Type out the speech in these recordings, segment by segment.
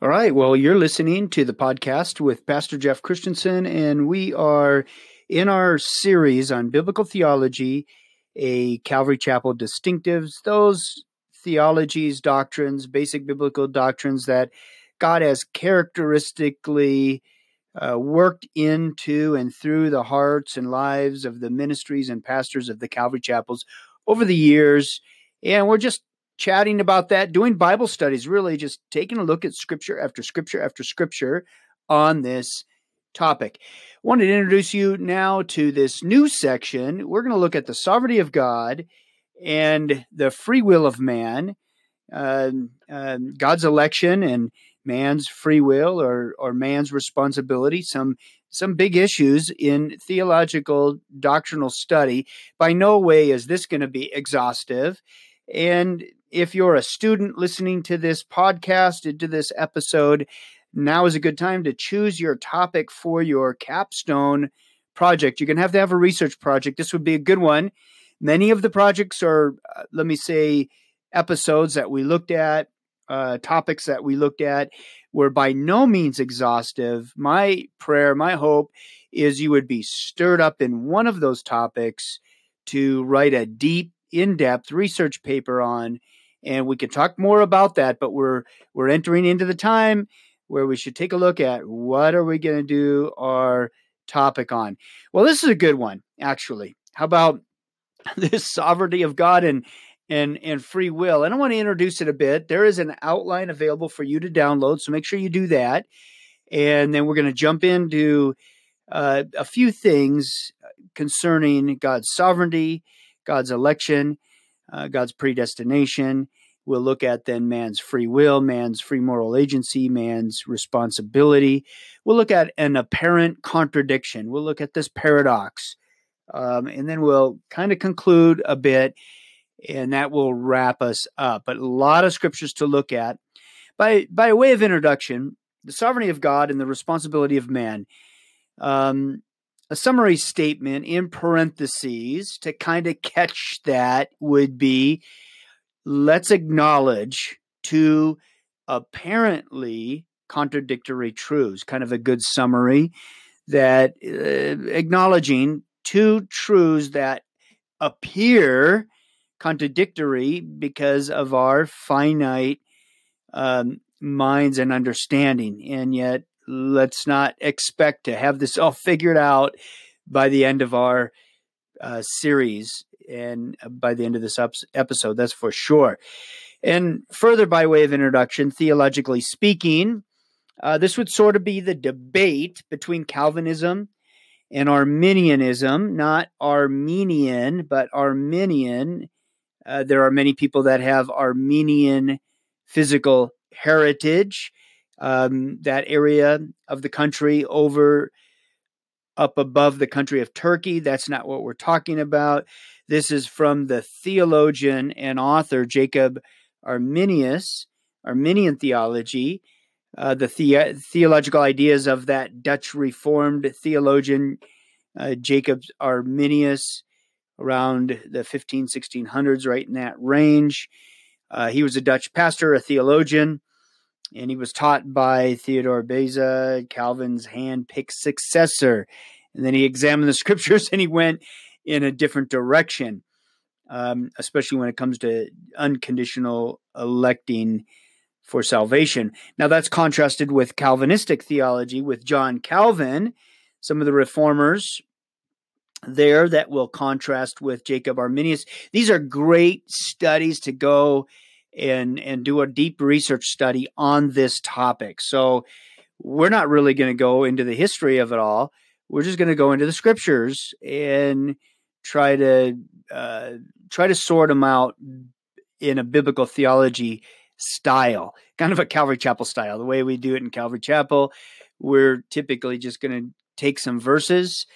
All right. Well, you're listening to the podcast with Pastor Jeff Christianson, and we are in our series on biblical theology, a Calvary Chapel distinctives, those theologies, doctrines, basic biblical doctrines that God has characteristically uh, worked into and through the hearts and lives of the ministries and pastors of the Calvary Chapels over the years. And we're just chatting about that, doing Bible studies, really just taking a look at scripture after scripture after scripture on this topic. Wanted to introduce you now to this new section. We're going to look at the sovereignty of God and the free will of man, uh, uh, God's election and man's free will or or man's responsibility. Some some big issues in theological doctrinal study. By no way is this going to be exhaustive. And if you're a student listening to this podcast, to this episode, now is a good time to choose your topic for your capstone project. You're going to have to have a research project. This would be a good one. Many of the projects are, uh, let me say, episodes that we looked at, uh, topics that we looked at were by no means exhaustive. My prayer, my hope is you would be stirred up in one of those topics to write a deep, in depth research paper on and we can talk more about that but we're we're entering into the time where we should take a look at what are we going to do our topic on. Well this is a good one actually. How about this sovereignty of god and and and free will? And i want to introduce it a bit. There is an outline available for you to download so make sure you do that. And then we're going to jump into uh, a few things concerning god's sovereignty god's election uh, God's predestination. We'll look at then man's free will, man's free moral agency, man's responsibility. We'll look at an apparent contradiction. We'll look at this paradox. Um, and then we'll kind of conclude a bit, and that will wrap us up. But a lot of scriptures to look at. By, by way of introduction, the sovereignty of God and the responsibility of man. Um, a summary statement in parentheses to kind of catch that would be let's acknowledge two apparently contradictory truths, kind of a good summary that uh, acknowledging two truths that appear contradictory because of our finite um, minds and understanding, and yet let's not expect to have this all figured out by the end of our uh, series and by the end of this episode. That's for sure. And further, by way of introduction, theologically speaking, uh, this would sort of be the debate between Calvinism and Arminianism, not Armenian, but Arminian. Uh, there are many people that have Armenian physical heritage um, that area of the country over up above the country of Turkey. That's not what we're talking about. This is from the theologian and author Jacob Arminius, Arminian theology. Uh, the, the- theological ideas of that Dutch Reformed theologian uh, Jacob Arminius around the 15, 1600s, right in that range. Uh, he was a Dutch pastor, a theologian and he was taught by Theodore Beza, Calvin's hand-picked successor. And then he examined the scriptures and he went in a different direction, um, especially when it comes to unconditional electing for salvation. Now, that's contrasted with Calvinistic theology with John Calvin, some of the reformers there that will contrast with Jacob Arminius. These are great studies to go and and do a deep research study on this topic. So we're not really going to go into the history of it all. We're just going to go into the scriptures and try to uh, try to sort them out in a biblical theology style, kind of a Calvary Chapel style. The way we do it in Calvary Chapel, we're typically just going to take some verses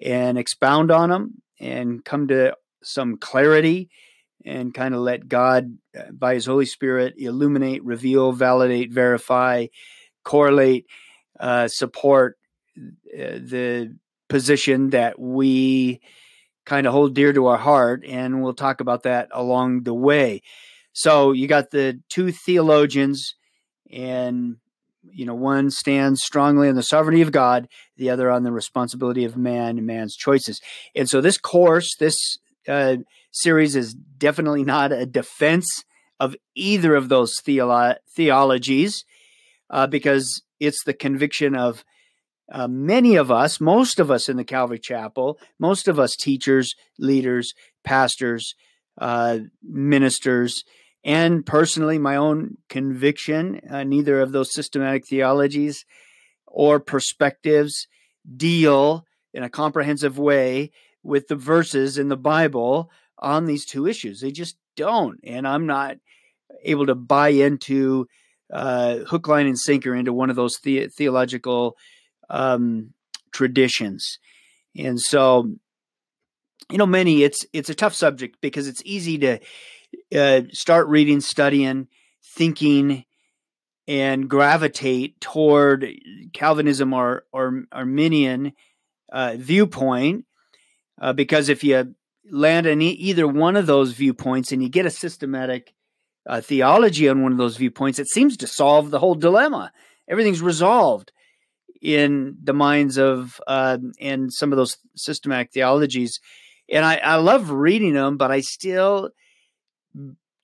and expound on them and come to some clarity and kind of let God, uh, by His Holy Spirit, illuminate, reveal, validate, verify, correlate, uh, support uh, the position that we kind of hold dear to our heart. And we'll talk about that along the way. So you got the two theologians, and you know, one stands strongly on the sovereignty of God, the other on the responsibility of man and man's choices. And so this course, this uh, series is definitely not a defense of either of those theolo- theologies, uh, because it's the conviction of uh, many of us, most of us in the Calvary Chapel, most of us teachers, leaders, pastors, uh, ministers, and personally, my own conviction, uh, neither of those systematic theologies or perspectives deal in a comprehensive way with the verses in the Bible on these two issues. They just don't. And I'm not able to buy into uh, hook, line, and sinker into one of those the- theological um, traditions. And so, you know, many it's it's a tough subject because it's easy to uh, start reading, studying, thinking, and gravitate toward Calvinism or or Arminian uh, viewpoint, uh, because if you land in either one of those viewpoints and you get a systematic uh, theology on one of those viewpoints, it seems to solve the whole dilemma. Everything's resolved in the minds of uh, and some of those systematic theologies, and I, I love reading them, but I still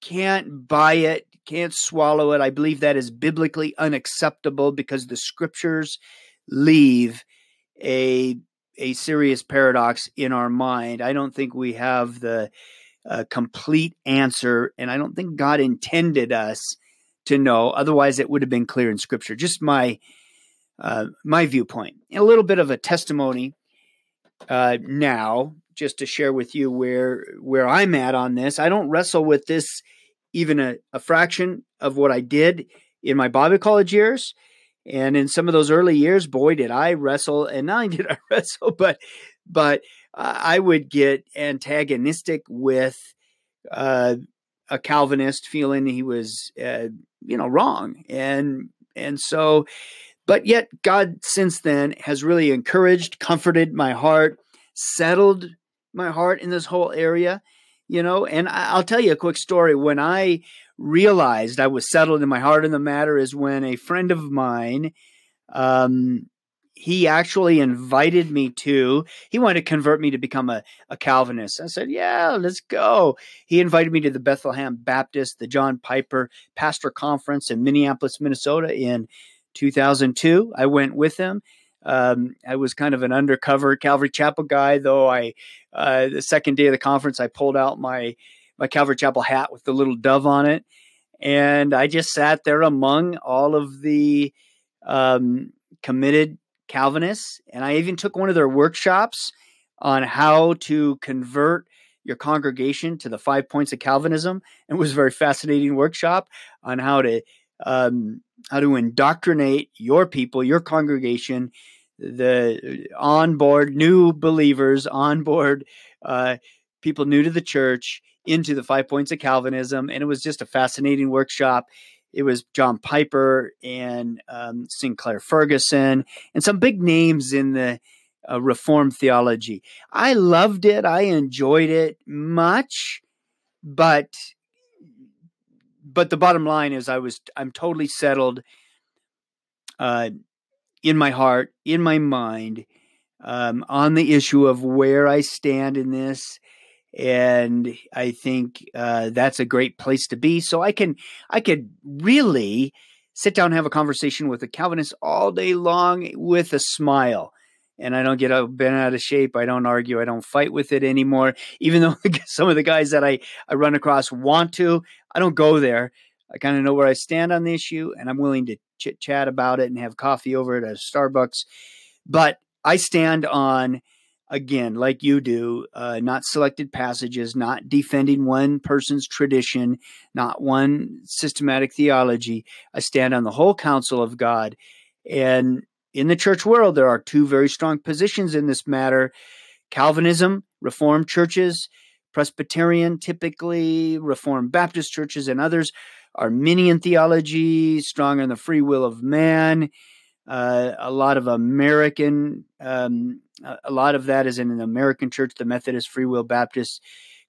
can't buy it, can't swallow it. I believe that is biblically unacceptable because the scriptures leave a a serious paradox in our mind. I don't think we have the uh, complete answer, and I don't think God intended us to know. Otherwise, it would have been clear in Scripture. Just my uh, my viewpoint, and a little bit of a testimony uh, now, just to share with you where where I'm at on this. I don't wrestle with this even a, a fraction of what I did in my Bible college years. And in some of those early years, boy, did I wrestle. And not only did I wrestle, but but uh, I would get antagonistic with uh, a Calvinist, feeling he was, uh, you know, wrong. And and so, but yet God since then has really encouraged, comforted my heart, settled my heart in this whole area you know and i'll tell you a quick story when i realized i was settled in my heart in the matter is when a friend of mine um, he actually invited me to he wanted to convert me to become a, a calvinist. I said yeah let's go. He invited me to the bethlehem baptist the john piper pastor conference in minneapolis minnesota in 2002 i went with him. Um, I was kind of an undercover Calvary Chapel guy, though. I uh, the second day of the conference, I pulled out my my Calvary Chapel hat with the little dove on it, and I just sat there among all of the um, committed Calvinists, and I even took one of their workshops on how to convert your congregation to the five points of Calvinism. It was a very fascinating workshop on how to um, how to indoctrinate your people, your congregation, the on board new believers, on board uh, people new to the church into the five points of Calvinism. And it was just a fascinating workshop. It was John Piper and um, Sinclair Ferguson and some big names in the uh, Reformed theology. I loved it. I enjoyed it much, but but the bottom line is I was I'm totally settled uh, in my heart, in my mind, um, on the issue of where I stand in this. And I think uh, that's a great place to be. So I can I could really sit down and have a conversation with a Calvinist all day long with a smile and I don't get bent out of shape. I don't argue. I don't fight with it anymore. Even though some of the guys that I, I run across want to, I don't go there. I kind of know where I stand on the issue, and I'm willing to chit chat about it and have coffee over at a Starbucks. But I stand on, again, like you do, uh, not selected passages, not defending one person's tradition, not one systematic theology. I stand on the whole counsel of God. And in the church world, there are two very strong positions in this matter Calvinism, Reformed churches, Presbyterian, typically, Reformed Baptist churches, and others. Arminian theology, strong in the free will of man. Uh, a lot of American, um, a lot of that is in an American church, the Methodist, Free Will Baptist,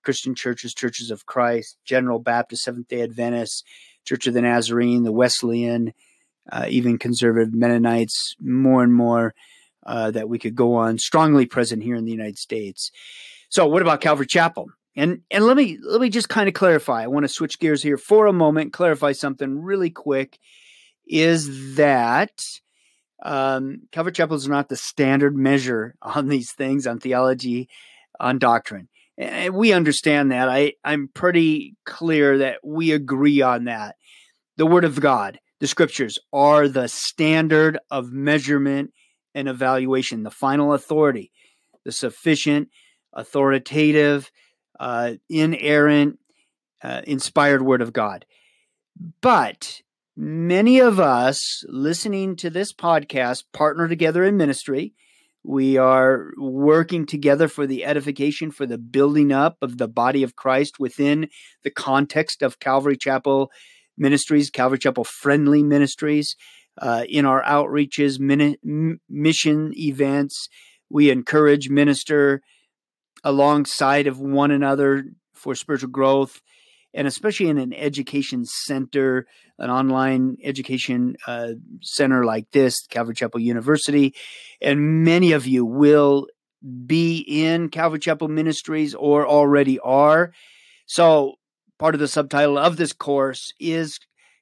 Christian churches, Churches of Christ, General Baptist, Seventh day Adventist, Church of the Nazarene, the Wesleyan, uh, even conservative Mennonites, more and more uh, that we could go on, strongly present here in the United States. So, what about Calvary Chapel? And and let me let me just kind of clarify. I want to switch gears here for a moment, clarify something really quick. Is that um, Calvary Chapel is not the standard measure on these things, on theology, on doctrine. And we understand that. I, I'm pretty clear that we agree on that. The Word of God, the Scriptures, are the standard of measurement and evaluation, the final authority, the sufficient, authoritative, uh, inerrant, uh, inspired Word of God. But many of us listening to this podcast partner together in ministry. We are working together for the edification, for the building up of the body of Christ within the context of Calvary Chapel ministries, Calvary Chapel friendly ministries. Uh, in our outreaches, mini- mission events, we encourage minister alongside of one another for spiritual growth and especially in an education center, an online education uh, center like this, Calvary Chapel University, and many of you will be in Calvary Chapel Ministries or already are. So, part of the subtitle of this course is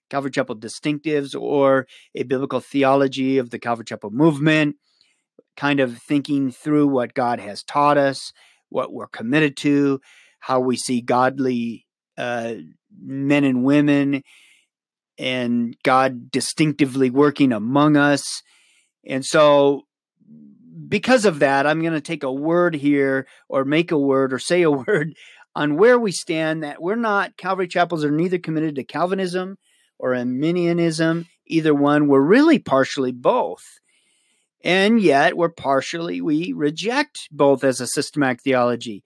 Calvary Chapel Distinctives or a Biblical Theology of the Calvary Chapel Movement, kind of thinking through what God has taught us, what we're committed to, how we see godly uh, men and women and God distinctively working among us. And so, because of that, I'm going to take a word here or make a word or say a word on where we stand that we're not, Calvary Chapels are neither committed to Calvinism or Arminianism, either one. We're really partially both. And yet, we're partially, we reject both as a systematic theology.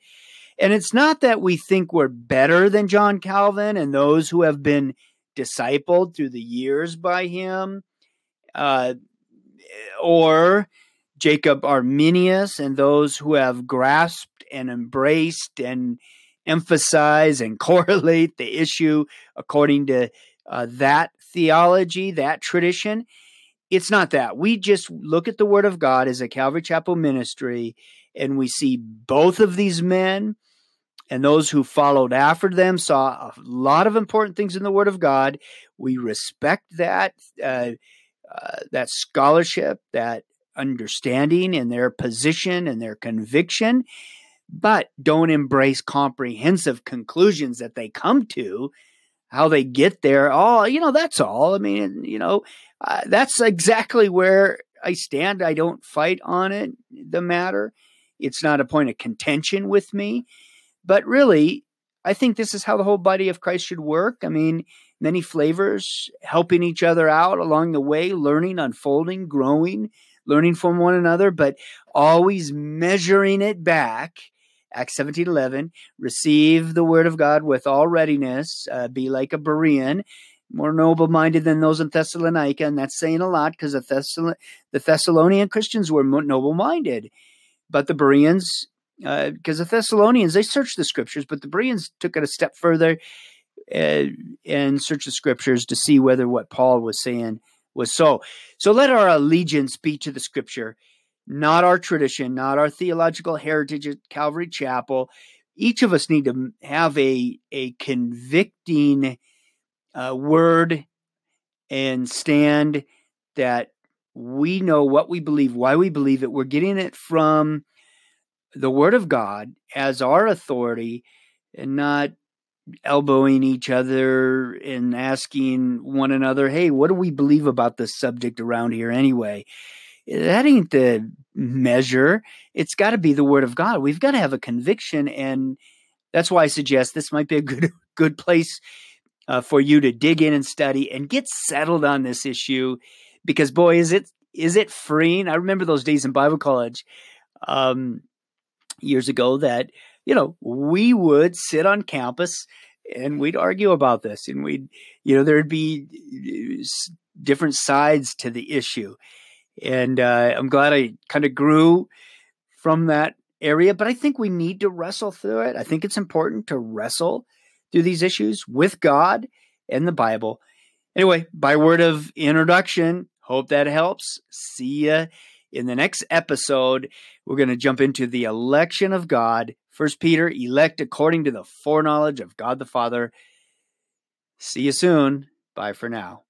And it's not that we think we're better than John Calvin and those who have been discipled through the years by him, uh, or Jacob Arminius and those who have grasped and embraced and emphasize and correlate the issue according to uh, that theology, that tradition. It's not that. We just look at the Word of God as a Calvary Chapel ministry and we see both of these men and those who followed after them saw a lot of important things in the Word of God. We respect that uh, uh, that scholarship, that understanding, and their position and their conviction, but don't embrace comprehensive conclusions that they come to. How they get there? Oh, you know, that's all. I mean, you know, uh, that's exactly where I stand. I don't fight on it. The matter. It's not a point of contention with me but really, I think this is how the whole body of Christ should work. I mean, many flavors, helping each other out along the way, learning, unfolding, growing, learning from one another, but always measuring it back. Acts 17 11, receive the word of God with all readiness, uh, be like a Berean, more noble minded than those in Thessalonica. And that's saying a lot because the, Thessal- the Thessalonian Christians were noble minded. But the Bereans because uh, the Thessalonians they searched the scriptures, but the Bereans took it a step further uh, and searched the scriptures to see whether what Paul was saying was so. So let our allegiance be to the scripture, not our tradition, not our theological heritage at Calvary Chapel. Each of us need to have a a convicting uh, word and stand that we know what we believe, why we believe it. We're getting it from the word of God as our authority and not elbowing each other and asking one another, hey, what do we believe about this subject around here anyway? That ain't the measure. It's got to be the word of God. We've got to have a conviction. And that's why I suggest this might be a good, good place uh, for you to dig in and study and get settled on this issue because boy, is it, is it freeing? I remember those days in Bible college. Um, years ago that you know we would sit on campus and we'd argue about this and we'd you know there'd be different sides to the issue and uh, i'm glad i kind of grew from that area but i think we need to wrestle through it i think it's important to wrestle through these issues with god and the bible Anyway, by word of introduction, hope that helps. See ya in the next episode. We're going to jump into the election of God. First Peter, elect according to the foreknowledge of God the Father. See you soon. Bye for now.